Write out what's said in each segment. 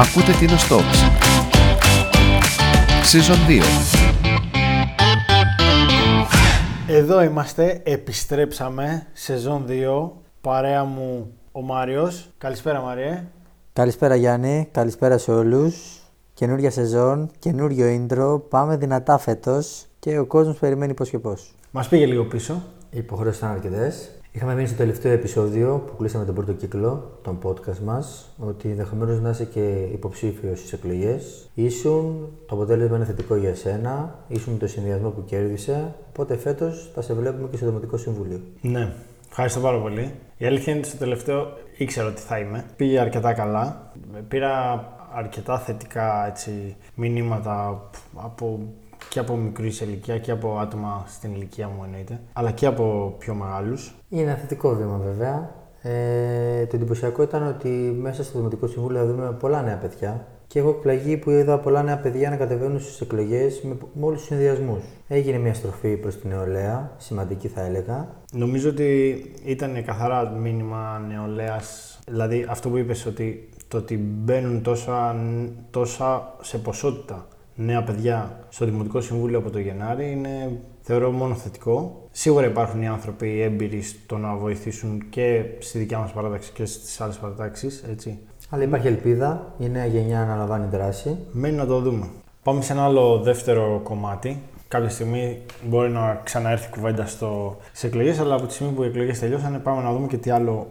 Ακούτε την Talks. Season 2. Εδώ είμαστε, επιστρέψαμε, σεζόν 2, παρέα μου ο Μάριος. Καλησπέρα Μάριε. Καλησπέρα Γιάννη, καλησπέρα σε όλους. Καινούρια σεζόν, καινούριο intro, πάμε δυνατά φέτος και ο κόσμος περιμένει πώς και πώς. Μας πήγε λίγο πίσω. Οι υποχρεώσεις ήταν αρκετές. Είχαμε μείνει στο τελευταίο επεισόδιο που κλείσαμε τον πρώτο κύκλο των podcast μας ότι ενδεχομένως να είσαι και υποψήφιος στις εκλογές. Ήσουν, το αποτέλεσμα είναι θετικό για εσένα, ήσουν το συνδυασμό που κέρδισε. Οπότε φέτος θα σε βλέπουμε και στο Δημοτικό Συμβούλιο. Ναι, ευχαριστώ πάρα πολύ. Η αλήθεια είναι ότι στο τελευταίο ήξερα ότι θα είμαι. Πήγε αρκετά καλά. Πήρα αρκετά θετικά έτσι, μηνύματα από και από μικρή ηλικία και από άτομα στην ηλικία μου εννοείται, αλλά και από πιο μεγάλους. Είναι ένα θετικό βήμα βέβαια. Ε, το εντυπωσιακό ήταν ότι μέσα στο Δημοτικό Συμβούλιο δούμε πολλά νέα παιδιά και έχω εκπλαγεί που είδα πολλά νέα παιδιά να κατεβαίνουν στις εκλογές με, με όλους τους συνδυασμούς. Έγινε μια στροφή προς την νεολαία, σημαντική θα έλεγα. Νομίζω ότι ήταν καθαρά μήνυμα νεολαίας. Δηλαδή αυτό που είπες ότι το ότι μπαίνουν τόσα, τόσα σε ποσότητα νέα παιδιά στο Δημοτικό Συμβούλιο από το Γενάρη είναι, θεωρώ, μόνο θετικό. Σίγουρα υπάρχουν οι άνθρωποι έμπειροι στο να βοηθήσουν και στη δικιά μας παράταξη και στις άλλες παρατάξεις, έτσι. Αλλά υπάρχει ελπίδα, η νέα γενιά αναλαμβάνει δράση. Μένει να το δούμε. Πάμε σε ένα άλλο δεύτερο κομμάτι. Κάποια στιγμή μπορεί να ξαναέρθει κουβέντα στο... στις εκλογές, αλλά από τη στιγμή που οι εκλογές τελειώσανε, πάμε να δούμε και τι άλλο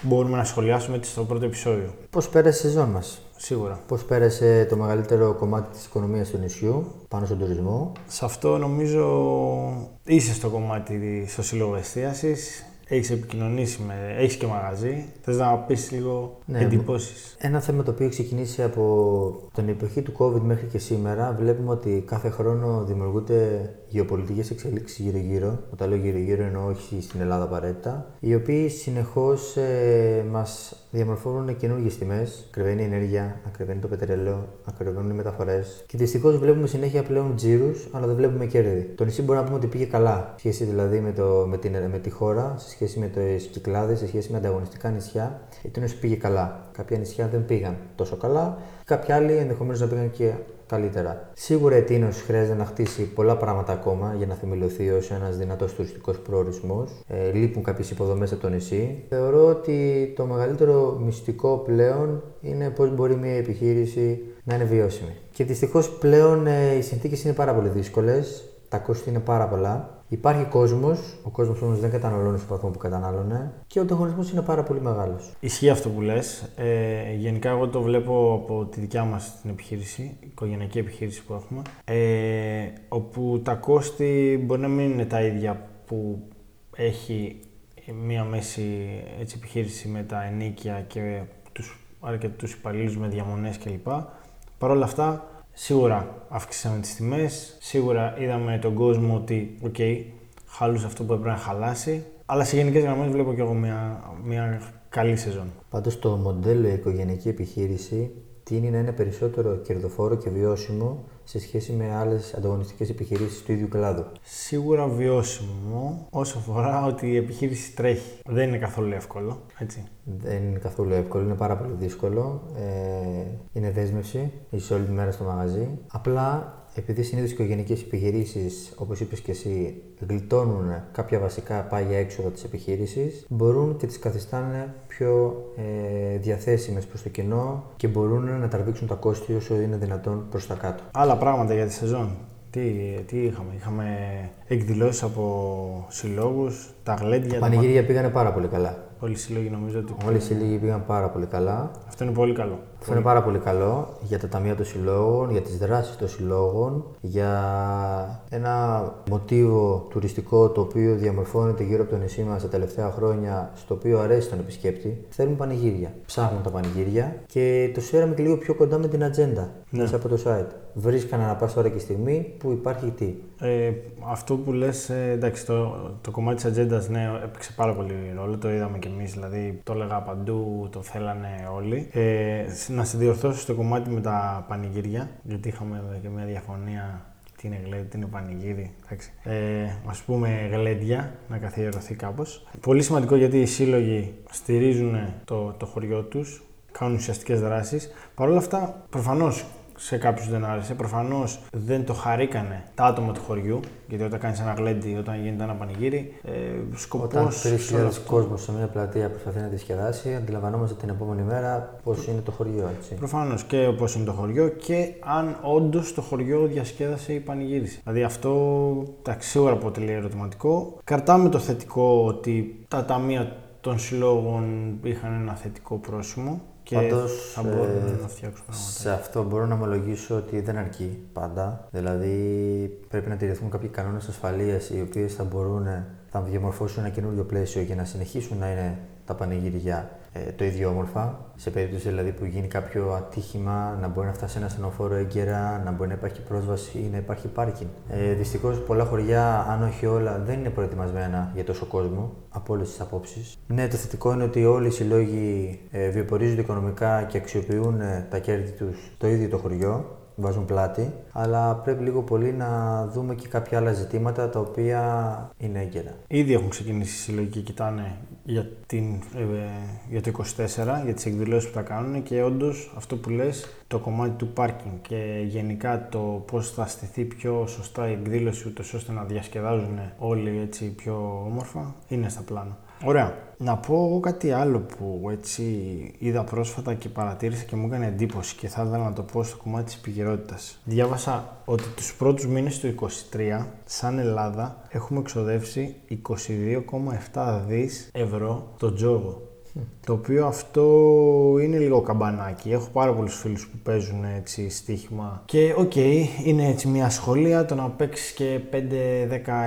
μπορούμε να σχολιάσουμε έτσι στο πρώτο επεισόδιο. Πώς πέρασε η σεζόν μας, Σίγουρα. Πώς πέρασε το μεγαλύτερο κομμάτι της οικονομίας του νησιού πάνω στον τουρισμό; Σε αυτό νομίζω είσαι στο κομμάτι στο σύλλογο εστίασης. Έχεις επικοινωνήσει με. Έχεις και μαγαζί. Θες να πεις λίγο ναι, εντυπώσεις; Ένα θέμα το οποίο έχει ξεκινήσει από την εποχή του COVID μέχρι και σήμερα. Βλέπουμε ότι κάθε χρόνο δημιουργούνται γεωπολιτικές εξελίξεις γύρω-γύρω. Όταν λέω γύρω-γύρω εννοώ όχι στην Ελλάδα απαραίτητα. Οι οποίοι συνεχώς ε, μας διαμορφώνουν καινούργιες τιμές. Ακριβένει η ενέργεια, ακριβένει το πετρέλαιο, ακριβένουν οι μεταφορές. Και δυστυχώς βλέπουμε συνέχεια πλέον τζίρους, αλλά δεν βλέπουμε κέρδη. Το νησί μπορεί να πούμε ότι πήγε καλά. Σχέση δηλαδή με, το, με, την, με τη χώρα, σε σχέση με τις κυκλάδες, σε σχέση με ανταγωνιστικά νησιά. Το νησί πήγε καλά. Κάποια νησιά δεν πήγαν τόσο καλά. Κάποιοι άλλοι ενδεχομένως να πήγαν και καλύτερα. Σίγουρα η Τίνος χρειάζεται να χτίσει πολλά πράγματα ακόμα για να θεμελιωθεί ως ένας δυνατός τουριστικός προορισμός. Ε, λείπουν κάποιες υποδομές από το νησί. Θεωρώ ότι το μεγαλύτερο μυστικό πλέον είναι πώς μπορεί μια επιχείρηση να είναι βιώσιμη. Και δυστυχώς πλέον ε, οι συνθήκες είναι πάρα πολύ δύσκολες. Τα κόστη είναι πάρα πολλά. Υπάρχει κόσμος, ο κόσμος όμως δεν καταναλώνει στο βαθμό που κατανάλωνε και ο ανταγωνισμός είναι πάρα πολύ μεγάλος. Ισχύει αυτό που λες. Ε, γενικά, εγώ το βλέπω από τη δικιά μας την επιχείρηση, η οικογενειακή επιχείρηση που έχουμε, ε, όπου τα κόστη μπορεί να μην είναι τα ίδια που έχει μία μέση έτσι, επιχείρηση με τα ενοίκια και τους αρκετούς υπαλλήλους με διαμονές κλπ. Παρ' όλα αυτά, Σίγουρα αυξήσαμε τις τιμές, σίγουρα είδαμε τον κόσμο ότι OK, okay, χαλούσε αυτό που έπρεπε να χαλάσει, αλλά σε γενικές γραμμές βλέπω και εγώ μια, μια καλή σεζόν. Πάντως το μοντέλο οικογενειακή επιχείρηση τίνει να είναι περισσότερο κερδοφόρο και βιώσιμο σε σχέση με άλλες ανταγωνιστικές επιχειρήσεις του ίδιου κλάδου. Σίγουρα βιώσιμο όσο αφορά ότι η επιχείρηση τρέχει. Δεν είναι καθόλου εύκολο, έτσι. Δεν είναι καθόλου εύκολο, είναι πάρα πολύ δύσκολο. Ε, είναι δέσμευση, είσαι όλη τη μέρα στο μαγαζί. Απλά επειδή συνήθως οι οικογενειακέ επιχειρήσεις, όπως είπες και εσύ, γλιτώνουν κάποια βασικά πάγια έξοδα της επιχείρησης, μπορούν και τις καθιστάνε πιο ε, διαθέσιμες προς το κοινό και μπορούν να τραβήξουν τα κόστη όσο είναι δυνατόν προς τα κάτω. Άλλα πράγματα για τη σεζόν. Τι, τι είχαμε, είχαμε εκδηλώσεις από συλλόγους, τα γλέντια. Τα πανηγύρια πήγανε πάρα πολύ καλά. Όλοι οι σύλλογοι νομίζω ότι. Όλοι οι σύλλογοι πήγαν πάρα πολύ καλά. Αυτό είναι πολύ καλό. Αυτό είναι πάρα πολύ καλό για τα ταμεία των συλλόγων, για τις δράσεις των συλλόγων, για ένα μοτίβο τουριστικό το οποίο διαμορφώνεται γύρω από το νησί μας τα τελευταία χρόνια, στο οποίο αρέσει τον επισκέπτη. Θέλουν πανηγύρια. Ψάχνουν τα πανηγύρια και το φέραμε και λίγο πιο κοντά με την ατζέντα ναι. μέσα από το site. Βρίσκανε να πας ώρα και στιγμή που υπάρχει τι. Ε, αυτό που λες, ε, εντάξει, το, το κομμάτι της ατζέντας ναι, έπαιξε πάρα πολύ ρόλο. Το είδαμε κι εμείς, δηλαδή το έλεγα παντού, το θέλανε όλοι. Ε, να σε διορθώσω στο κομμάτι με τα πανηγύρια, γιατί είχαμε και μια διαφωνία τι είναι γλέντι, τι είναι πανηγύρι. Ε, Α πούμε γλέντια, να καθιερωθεί κάπως. Πολύ σημαντικό γιατί οι σύλλογοι στηρίζουν το, το χωριό τους, κάνουν ουσιαστικές δράσεις. Παρ' όλα αυτά, προφανώς σε κάποιους δεν άρεσε. Προφανώς δεν το χαρήκανε τα άτομα του χωριού. Γιατί όταν κάνεις ένα γλέντι, όταν γίνεται ένα πανηγύρι, ε, σκοπός. Όταν 3.000 κόσμος σε μια πλατεία προσπαθεί να διασκεδάσει, αντιλαμβανόμαστε την επόμενη μέρα πώς είναι το χωριό. Προφανώς και πώς είναι το χωριό και αν όντως το χωριό διασκέδασε ή πανηγύρισε. Δηλαδή αυτό τα σίγουρα αποτελεί ερωτηματικό. Καρτάμε το θετικό ότι τα ταμεία των συλλόγων είχαν ένα θετικό πρόσημο και Πάντως, θα μπορούν ε, να φτιάξουν πράγματα. Σε αυτό μπορώ να ομολογήσω ότι δεν αρκεί πάντα. Δηλαδή πρέπει να τηρηθούν κάποιοι κανόνες ασφαλείας οι οποίες θα μπορούν να διαμορφώσουν ένα καινούριο πλαίσιο για να συνεχίσουν να είναι τα πανηγυριά ε, το ίδιο όμορφα. Σε περίπτωση δηλαδή που γίνει κάποιο ατύχημα, να μπορεί να φτάσει ένα στενοφόρο έγκαιρα, να μπορεί να υπάρχει πρόσβαση ή να υπάρχει πάρκινγκ. Ε, Δυστυχώς πολλά χωριά, αν όχι όλα, δεν είναι προετοιμασμένα για τόσο κόσμο από όλες τις απόψεις. Ναι, το θετικό είναι ότι όλοι οι συλλόγοι ε, βιοπορίζονται οικονομικά και αξιοποιούν ε, τα κέρδη τους το ίδιο το χωριό βάζουν πλάτη, αλλά πρέπει λίγο πολύ να δούμε και κάποια άλλα ζητήματα τα οποία είναι έγκαιρα. Ήδη έχουν ξεκινήσει οι συλλογοί και κοιτάνε για, την, ε, για το 24, για τις εκδηλώσεις που θα κάνουν και όντως αυτό που λες, το κομμάτι του πάρκινγκ και γενικά το πώς θα στηθεί πιο σωστά η εκδήλωση ούτως ώστε να διασκεδάζουν όλοι έτσι πιο όμορφα, είναι στα πλάνα. Ωραία. Να πω εγώ κάτι άλλο που έτσι είδα πρόσφατα και παρατήρησα και μου έκανε εντύπωση και θα ήθελα να το πω στο κομμάτι της επικαιρότητας. Διάβασα ότι τους πρώτους μήνες του 2023, σαν Ελλάδα, έχουμε εξοδεύσει 22,7 δις ευρώ το τζόγο. Το οποίο αυτό είναι λίγο καμπανάκι. Έχω πάρα πολλούς φίλους που παίζουν έτσι στοίχημα. Και OK, okay, είναι έτσι μια ασχολία το να παίξεις και 5-10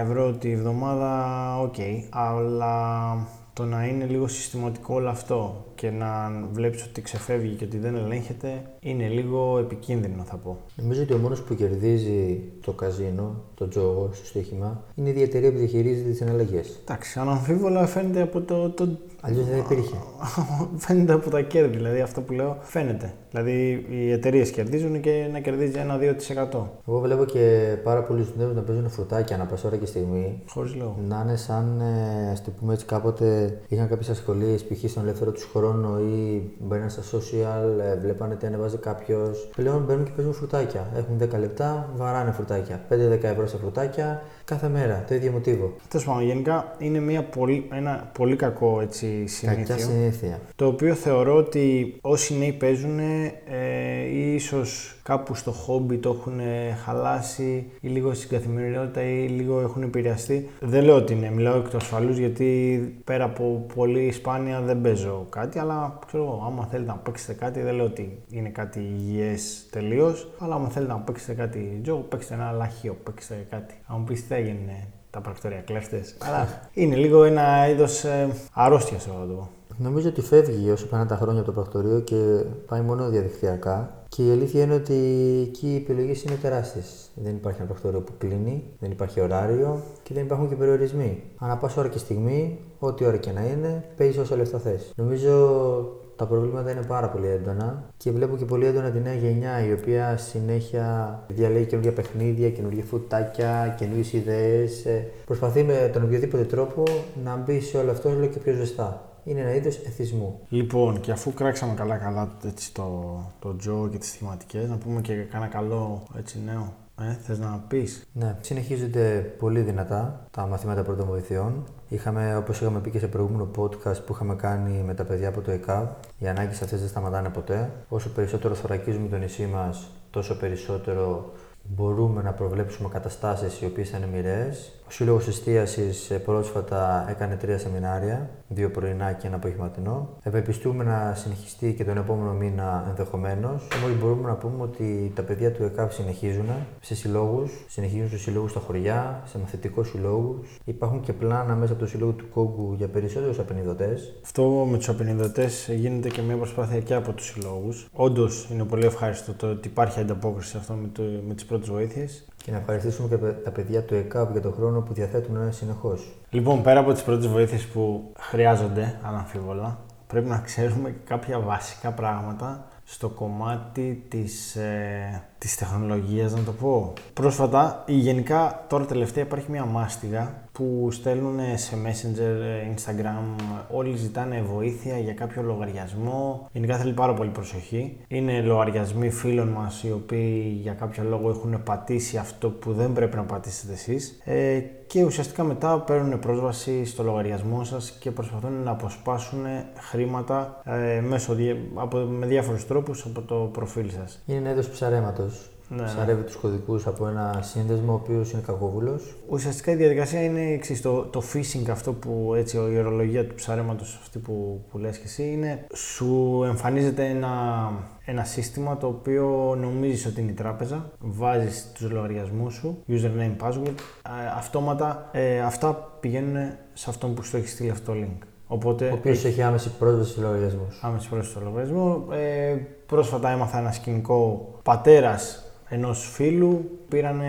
ευρώ τη βδομάδα, OK. Okay. Αλλά το να είναι λίγο συστηματικό όλο αυτό και να βλέπεις ότι ξεφεύγει και ότι δεν ελέγχεται είναι λίγο επικίνδυνο θα πω. Νομίζω ότι ο μόνος που κερδίζει το καζίνο, το τζόγο στο στοίχημα, είναι η εταιρεία που διαχειρίζεται τις εναλλαγές. Εντάξει, αναμφίβολα φαίνεται από το... το... Αλλιώς δεν υπήρχε. φαίνεται από τα κέρδη, δηλαδή αυτό που λέω φαίνεται. Δηλαδή οι εταιρείες κερδίζουν και να κερδίζει ένα 2%. Εγώ βλέπω και πάρα πολλού νέου να παίζουν φρουτάκια να πα ώρα και στιγμή. Χωρίς λόγο. Να είναι σαν, ε, ας το πούμε έτσι, κάποτε είχαν κάποιες ασχολίες, π.χ. στον ελεύθερο τους χρόνο ή μπαίναν στα social, ε, βλέπανε τι ανεβάζει κάποιος. Πλέον μπαίνουν και παίζουν φρουτάκια. Έχουν 10 λεπτά, βαράνε φρουτάκια. 5-10 ευρώ σε φρουτάκια κάθε μέρα. Το ίδιο μοτίβο. Τέλος πάντων, γενικά είναι μια πολύ, ένα πολύ κακό έτσι, συνήθεια. Κακιά συνήθεια. Το οποίο θεωρώ ότι όσοι νέοι παίζουν ε, ίσως κάπου στο χόμπι το έχουν χαλάσει ή λίγο στην καθημερινότητα ή λίγο έχουν επηρεαστεί. Δεν λέω ότι είναι, μιλάω εκ του ασφαλούς γιατί πέρα από πολύ σπάνια δεν παίζω κάτι, αλλά ξέρω άμα θέλετε να παίξετε κάτι, δεν λέω ότι είναι κάτι υγιές τελείως, αλλά άμα θέλετε να παίξετε κάτι τζόγο, παίξτε ένα λαχείο, παίξτε κάτι. Αν μου πεις τι έγινε τα πρακτορία κλέφτες, αλλά είναι λίγο ένα είδος ε, αρρώστιας εγώ το Νομίζω ότι φεύγει όσο πάνε τα χρόνια από το πρακτορείο και πάει μόνο διαδικτυακά. Και η αλήθεια είναι ότι εκεί οι επιλογές είναι τεράστιες. Δεν υπάρχει ένα πρακτορείο που κλείνει, δεν υπάρχει ωράριο και δεν υπάρχουν και περιορισμοί. Ανά πάσα ώρα και στιγμή, ό,τι ώρα και να είναι, παίζεις όσο λεφτά θες. Νομίζω τα προβλήματα είναι πάρα πολύ έντονα και βλέπω και πολύ έντονα τη νέα γενιά η οποία συνέχεια διαλέγει καινούργια παιχνίδια, καινούργια φουτάκια, καινούριε ιδέες. Ε, προσπαθεί με τον οποιοδήποτε τρόπο να μπει σε όλο αυτό όλο και πιο ζεστά είναι ένα είδος εθισμού. Λοιπόν, και αφού κράξαμε καλά-καλά έτσι, το, το Τζο και τις θεματικέ, να πούμε και κάνα καλό έτσι νέο. Ε, θες να πεις; Ναι, συνεχίζονται πολύ δυνατά τα μαθήματα πρώτων βοηθειών. Είχαμε, όπως είχαμε πει και σε προηγούμενο podcast που είχαμε κάνει με τα παιδιά από το ΕΚΑΒ, οι ανάγκες αυτές δεν σταματάνε ποτέ. Όσο περισσότερο θωρακίζουμε το νησί μας, τόσο περισσότερο μπορούμε να προβλέψουμε καταστάσεις οι οποίες θα είναι μοιραίες Σύλλογος Εστίασης ε, πρόσφατα έκανε τρία σεμινάρια, δύο πρωινά και ένα απογευματινό. Ευελπιστούμε να συνεχιστεί και τον επόμενο μήνα ενδεχομένως. Όμω μπορούμε να πούμε ότι τα παιδιά του ΕΚΑΒ συνεχίζουν σε συλλόγους, συνεχίζουν στου συλλόγους στα χωριά, σε μαθητικούς συλλόγους. Υπάρχουν και πλάνα μέσα από το σύλλογο του Κόγκου για περισσότερους απενιδωτέ. Αυτό με τους απενιδωτέ γίνεται και μια προσπάθεια και από τους συλλόγους. Όντως είναι πολύ ευχάριστο το ότι υπάρχει ανταπόκριση αυτό με, το, με τις πρώτες βοήθειες. Και να ευχαριστήσουμε και τα παιδιά του ΕΚΑΒ για τον χρόνο που διαθέτουν ένα συνεχώς. Λοιπόν, πέρα από τις πρώτες βοήθειες που χρειάζονται, αναμφίβολα, πρέπει να ξέρουμε κάποια βασικά πράγματα στο κομμάτι της, ε, της τεχνολογίας, να το πω. Πρόσφατα, ή γενικά τώρα τελευταία υπάρχει μια μάστιγα που στέλνουν σε Messenger, Instagram, όλοι ζητάνε βοήθεια για κάποιο λογαριασμό. Γενικά θέλει πάρα πολύ προσοχή. Είναι λογαριασμοί φίλων μας οι οποίοι για κάποιο λόγο έχουν πατήσει αυτό που δεν πρέπει να πατήσετε εσείς ε, και ουσιαστικά μετά παίρνουν πρόσβαση στο λογαριασμό σας και προσπαθούν να αποσπάσουν χρήματα ε, μέσω, από, με διάφορους τρόπους από το προφίλ σας. Είναι ένα είδος ψαρέματος ναι, ψαρεύει ναι. τους κωδικούς από ένα σύνδεσμο ο οποίος είναι κακόβουλο. Ουσιαστικά η διαδικασία είναι εξής. Το, το phishing, αυτό που έτσι, η ορολογία του ψαρέματος, αυτή που, που λες και εσύ, είναι σου εμφανίζεται ένα, ένα σύστημα το οποίο νομίζεις ότι είναι η τράπεζα, βάζεις τους λογαριασμούς σου, username, password, αυτόματα ε, αυτά πηγαίνουν σε αυτόν που σου έχει στείλει αυτό το link. Οπότε, ο οποίος έχει άμεση πρόσβαση στο λογαριασμό. Άμεση πρόσβαση στο λογαριασμό. Ε, πρόσφατα έμαθα ένα σκηνικό πατέρας ενός φίλου πήραν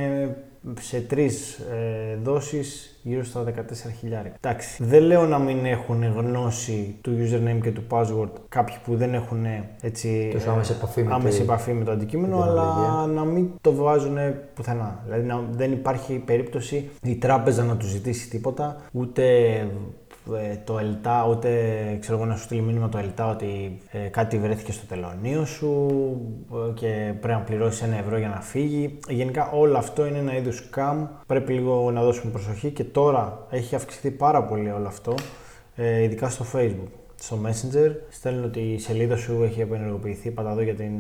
σε τρεις ε, δόσεις γύρω στα 14 χιλιάρια. Εντάξει, δεν λέω να μην έχουν γνώση του username και του password κάποιοι που δεν έχουν έτσι Τόσο άμεση επαφή, με, άμεση επαφή με το αντικείμενο, αλλά να μην το βάζουν πουθενά. Δηλαδή να, δεν υπάρχει περίπτωση η τράπεζα να τους ζητήσει τίποτα, ούτε ε, το ΕΛΤΑ, ούτε ξέρω εγώ να σου στείλει μήνυμα το ΕΛΤΑ ότι ε, κάτι βρέθηκε στο τελωνίο σου ε, και πρέπει να πληρώσεις ένα ευρώ για να φύγει. Γενικά όλο αυτό είναι ένα είδος scam. Πρέπει λίγο να δώσουμε προσοχή και τώρα έχει αυξηθεί πάρα πολύ όλο αυτό, ε, ειδικά στο Facebook. Στο Messenger στέλνουν ότι η σελίδα σου έχει απενεργοποιηθεί. Πατά εδώ για την,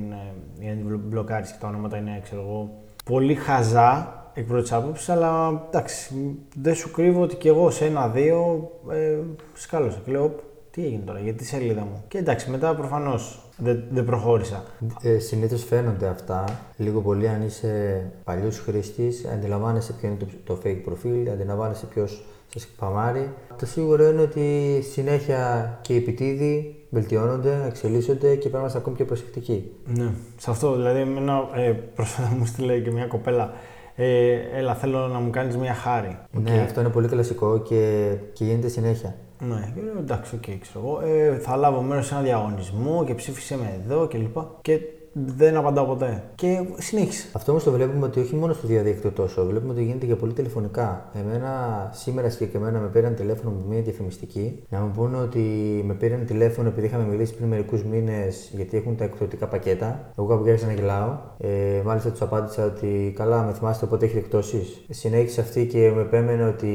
για την μπλοκάρηση και τα ονόματα είναι, ξέρω εγώ, πολύ χαζά εκ πρώτης άποψης, αλλά εντάξει, δεν σου κρύβω ότι και εγώ σε ένα-δύο ε, σκάλωσα και λέω τι έγινε τώρα, γιατί τη σελίδα μου. Και εντάξει, μετά προφανώς δεν, δεν προχώρησα. Ε, Συνήθως φαίνονται αυτά. Λίγο πολύ αν είσαι παλιός χρήστης, αντιλαμβάνεσαι ποιο είναι το, το fake προφίλ, αντιλαμβάνεσαι ποιος σα σπαμάρει. Το σίγουρο είναι ότι συνέχεια και οι επιτίδοι βελτιώνονται, εξελίσσονται και πρέπει να είμαστε ακόμη πιο προσεκτικοί. Ναι, σε αυτό δηλαδή, εμένα ε, πρόσφατα μου στείλε και μια κοπέλα ε, έλα θέλω να μου κάνεις μια χάρη. Ναι, αυτό είναι πολύ κλασικό και, και γίνεται συνέχεια. Ναι, εντάξει, OK, okay, ξέρω εγώ. Ε, θα λάβω μέρος σε ένα διαγωνισμό και ψήφισε με εδώ κλπ. Και, δεν απαντάω ποτέ. Και συνέχισε. Αυτό όμως το βλέπουμε ότι όχι μόνο στο διαδίκτυο τόσο, βλέπουμε ότι γίνεται και πολύ τηλεφωνικά. Εμένα σήμερα συγκεκριμένα με πήραν τηλέφωνο με μια διαφημιστική να μου πούνε ότι με πήραν τηλέφωνο επειδή είχαμε μιλήσει πριν μερικούς μήνες γιατί έχουν τα εκπτωτικά πακέτα. Εγώ κάπου άρχισα να γελάω. Ε, μάλιστα τους απάντησα ότι καλά, με θυμάστε πότε έχετε εκπτώσεις. Συνέχισε αυτή και με επέμενε ότι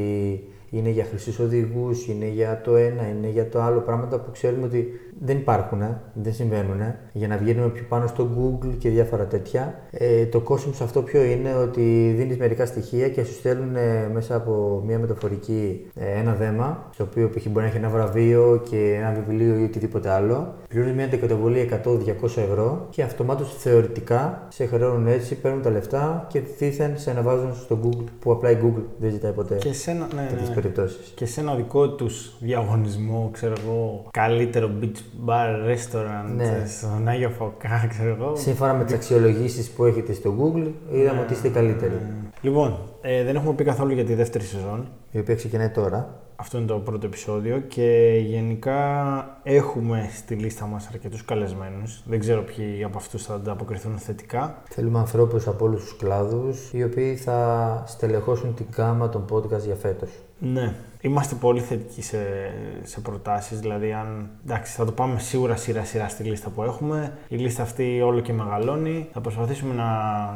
είναι για χρυσούς οδηγούς, είναι για το ένα, είναι για το άλλο. Πράγματα που ξέρουμε ότι δεν υπάρχουν, δεν συμβαίνουν. Για να βγαίνουμε πιο πάνω στο Google και διάφορα τέτοια. Ε, το κόσμο σε αυτό ποιο είναι ότι δίνεις μερικά στοιχεία και σου στέλνουν μέσα από μια μεταφορική ε, ένα δέμα, στο οποίο π.χ. μπορεί να έχει ένα βραβείο και ένα βιβλίο ή οτιδήποτε άλλο. Πληρώνεις μια αντικαταβολή 100-200 ευρώ και αυτομάτως θεωρητικά σε χρεώνουν έτσι, παίρνουν τα λεφτά και δίθεν σε αναβάζουν στο Google που απλά η Google δεν ζητάει ποτέ. Και σε ένα, ναι, ναι, ναι. Και σε ένα δικό τους διαγωνισμό, ξέρω εγώ, καλύτερο beach bar, restaurant, ναι. στον Άγιο Φωκά, ξέρω εγώ. Σύμφωνα με τις αξιολογήσεις που έχετε στο Google, είδαμε ναι, ότι είστε καλύτεροι. Ναι. Λοιπόν, ε, δεν έχουμε πει καθόλου για τη δεύτερη σεζόν. Η οποία ξεκινάει τώρα. Αυτό είναι το πρώτο επεισόδιο και γενικά έχουμε στη λίστα μας αρκετούς καλεσμένους. Δεν ξέρω ποιοι από αυτούς θα ανταποκριθούν θετικά. Θέλουμε ανθρώπους από όλους τους κλάδους οι οποίοι θα στελεχώσουν την κάμα των podcast για φέτος. Ναι, Είμαστε πολύ θετικοί σε, σε προτάσεις. Δηλαδή, αν. Εντάξει, θα το πάμε σίγουρα σειρά-σειρά στη λίστα που έχουμε. Η λίστα αυτή όλο και μεγαλώνει. Θα προσπαθήσουμε να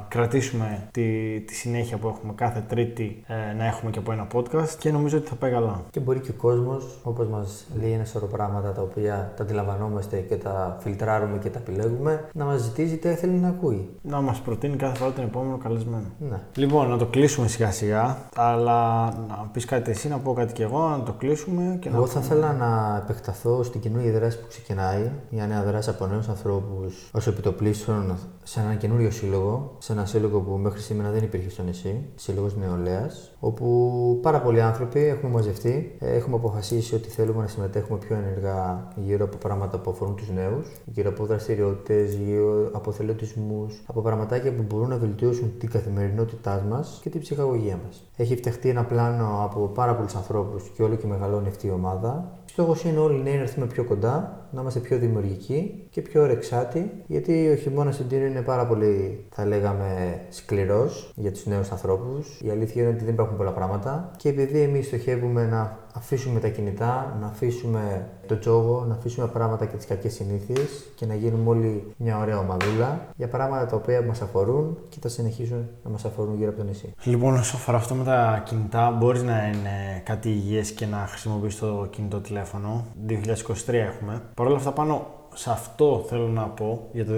κρατήσουμε τη, τη συνέχεια που έχουμε κάθε Τρίτη ε, να έχουμε και από ένα podcast και νομίζω ότι θα πάει καλά. Και μπορεί και ο κόσμος, όπως μας λέει ένα σωρό πράγματα τα οποία τα αντιλαμβανόμαστε και τα φιλτράρουμε και τα επιλέγουμε, να μας ζητήσει τι θέλει να ακούει. Να μας προτείνει κάθε φορά τον επόμενο καλεσμένο. Ναι. Λοιπόν, να το κλείσουμε σιγά-σιγά, αλλά να πεις κάτι εσύ, να πω κάτι και εγώ να το κλείσουμε. Και εγώ να θα ήθελα να επεκταθώ στην καινούργια δράση που ξεκινάει. Μια νέα δράση από νέους ανθρώπους ως επιτοπλίστων σε έναν καινούριο σύλλογο. Σε ένα σύλλογο που μέχρι σήμερα δεν υπήρχε στο νησί. Σύλλογος Νεολαίας. Όπου πάρα πολλοί άνθρωποι έχουμε μαζευτεί. Έχουμε αποφασίσει ότι θέλουμε να συμμετέχουμε πιο ενεργά γύρω από πράγματα που αφορούν τους νέους. Γύρω από δραστηριότητες, γύρω από θελετισμού. Από πραγματάκια που μπορούν να βελτιώσουν την καθημερινότητά μας και την ψυχαγωγία μας. Έχει φτιαχτεί ένα πλάνο από πάρα πολλούς ανθρώπους και όλο και μεγαλώνει αυτή η ομάδα. Στόχος είναι όλοι οι νέοι να έρθουμε πιο κοντά, να είμαστε πιο δημιουργικοί και πιο ορεξάτοι, γιατί ο χειμώνας στην Τίνο είναι πάρα πολύ, θα λέγαμε, σκληρός για τους νέους ανθρώπους. Η αλήθεια είναι ότι δεν υπάρχουν πολλά πράγματα και επειδή εμείς στοχεύουμε να αφήσουμε τα κινητά, να αφήσουμε το τζόγο, να αφήσουμε πράγματα και τις κακές συνήθειες και να γίνουμε όλοι μια ωραία ομαδούλα για πράγματα τα οποία μας αφορούν και θα συνεχίσουν να μας αφορούν γύρω από το νησί. Λοιπόν, όσο αφορά αυτό με τα κινητά, μπορείς να είναι κάτι υγιές και να χρησιμοποιήσει το κινητό τηλέφωνο. 2023 έχουμε. Παρ' όλα αυτά, πάνω σε αυτό θέλω να πω για το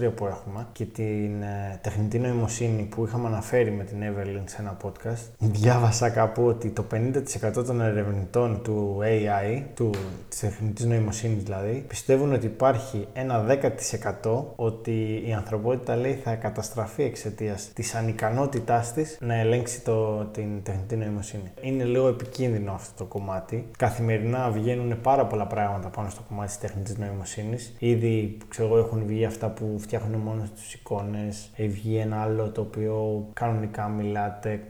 2023 που έχουμε και την ε, τεχνητή νοημοσύνη που είχαμε αναφέρει με την Evelyn σε ένα podcast. Διάβασα κάπου ότι το 50% των ερευνητών του AI, του, της τεχνητής νοημοσύνης δηλαδή, πιστεύουν ότι υπάρχει ένα 10% ότι η ανθρωπότητα λέει θα καταστραφεί εξαιτίας της ανικανότητάς της να ελέγξει το, την τεχνητή νοημοσύνη. Είναι λίγο επικίνδυνο αυτό το κομμάτι. Καθημερινά βγαίνουν πάρα πολλά πράγματα πάνω στο κομμάτι της τεχνητής νοημοσύνης Ήδη ξέρω, έχουν βγει αυτά που φτιάχνουν μόνος τους εικόνες. Έχει βγει ένα άλλο το οποίο κανονικά μιλάτε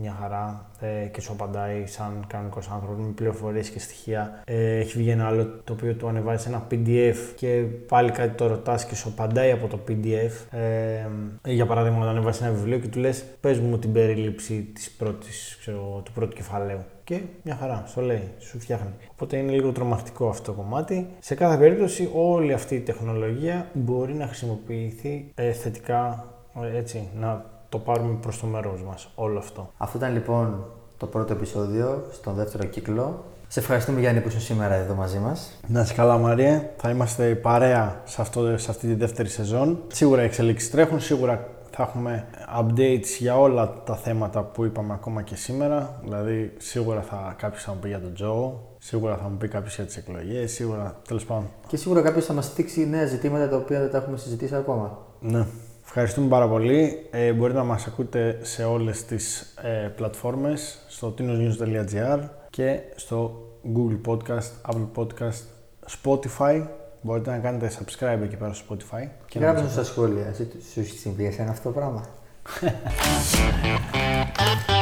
μια χαρά ε, και σου απαντάει σαν κανονικός άνθρωπος με πληροφορίες και στοιχεία. Ε, έχει βγει ένα άλλο το οποίο του ανεβάζει ένα PDF και πάλι κάτι το ρωτάς και σου απαντάει από το PDF. Ε, για παράδειγμα, όταν ανεβάζει ένα βιβλίο και του λες: Πες μου την περίληψη της πρώτης, ξέρω, του πρώτου κεφαλαίου. Και μια χαρά, στο λέει, σου φτιάχνει. Οπότε είναι λίγο τρομακτικό αυτό το κομμάτι. Σε κάθε περίπτωση, όλη αυτή η τεχνολογία μπορεί να χρησιμοποιηθεί ε, θετικά, ε, έτσι, να το πάρουμε προς το μέρος μας όλο αυτό. Αυτό ήταν λοιπόν το πρώτο επεισόδιο στον δεύτερο κύκλο. Σε ευχαριστούμε Γιάννη που είσαι σήμερα εδώ μαζί μας. Να είσαι καλά Μαρία, θα είμαστε παρέα σε, αυτό, σε αυτή τη δεύτερη σεζόν. Σίγουρα οι εξελίξεις τρέχουν, σίγουρα θα έχουμε updates για όλα τα θέματα που είπαμε ακόμα και σήμερα. Δηλαδή, σίγουρα θα κάποιος θα μου πει για τον Τζο, σίγουρα θα μου πει κάποιος για τις εκλογές, σίγουρα τέλος πάντων. Και σίγουρα κάποιος θα μας δείξει νέα ζητήματα τα οποία δεν τα έχουμε συζητήσει ακόμα. Ναι. Ευχαριστούμε πάρα πολύ. Ε, μπορείτε να μας ακούτε σε όλες τις ε, πλατφόρμες, στο tinosnews.gr και στο Google Podcast, Apple Podcast, Spotify. Μπορείτε να κάνετε subscribe εκεί πέρα στο Spotify. Και γράψτε στα σχόλια, σου συμβεί αυτό το πράγμα;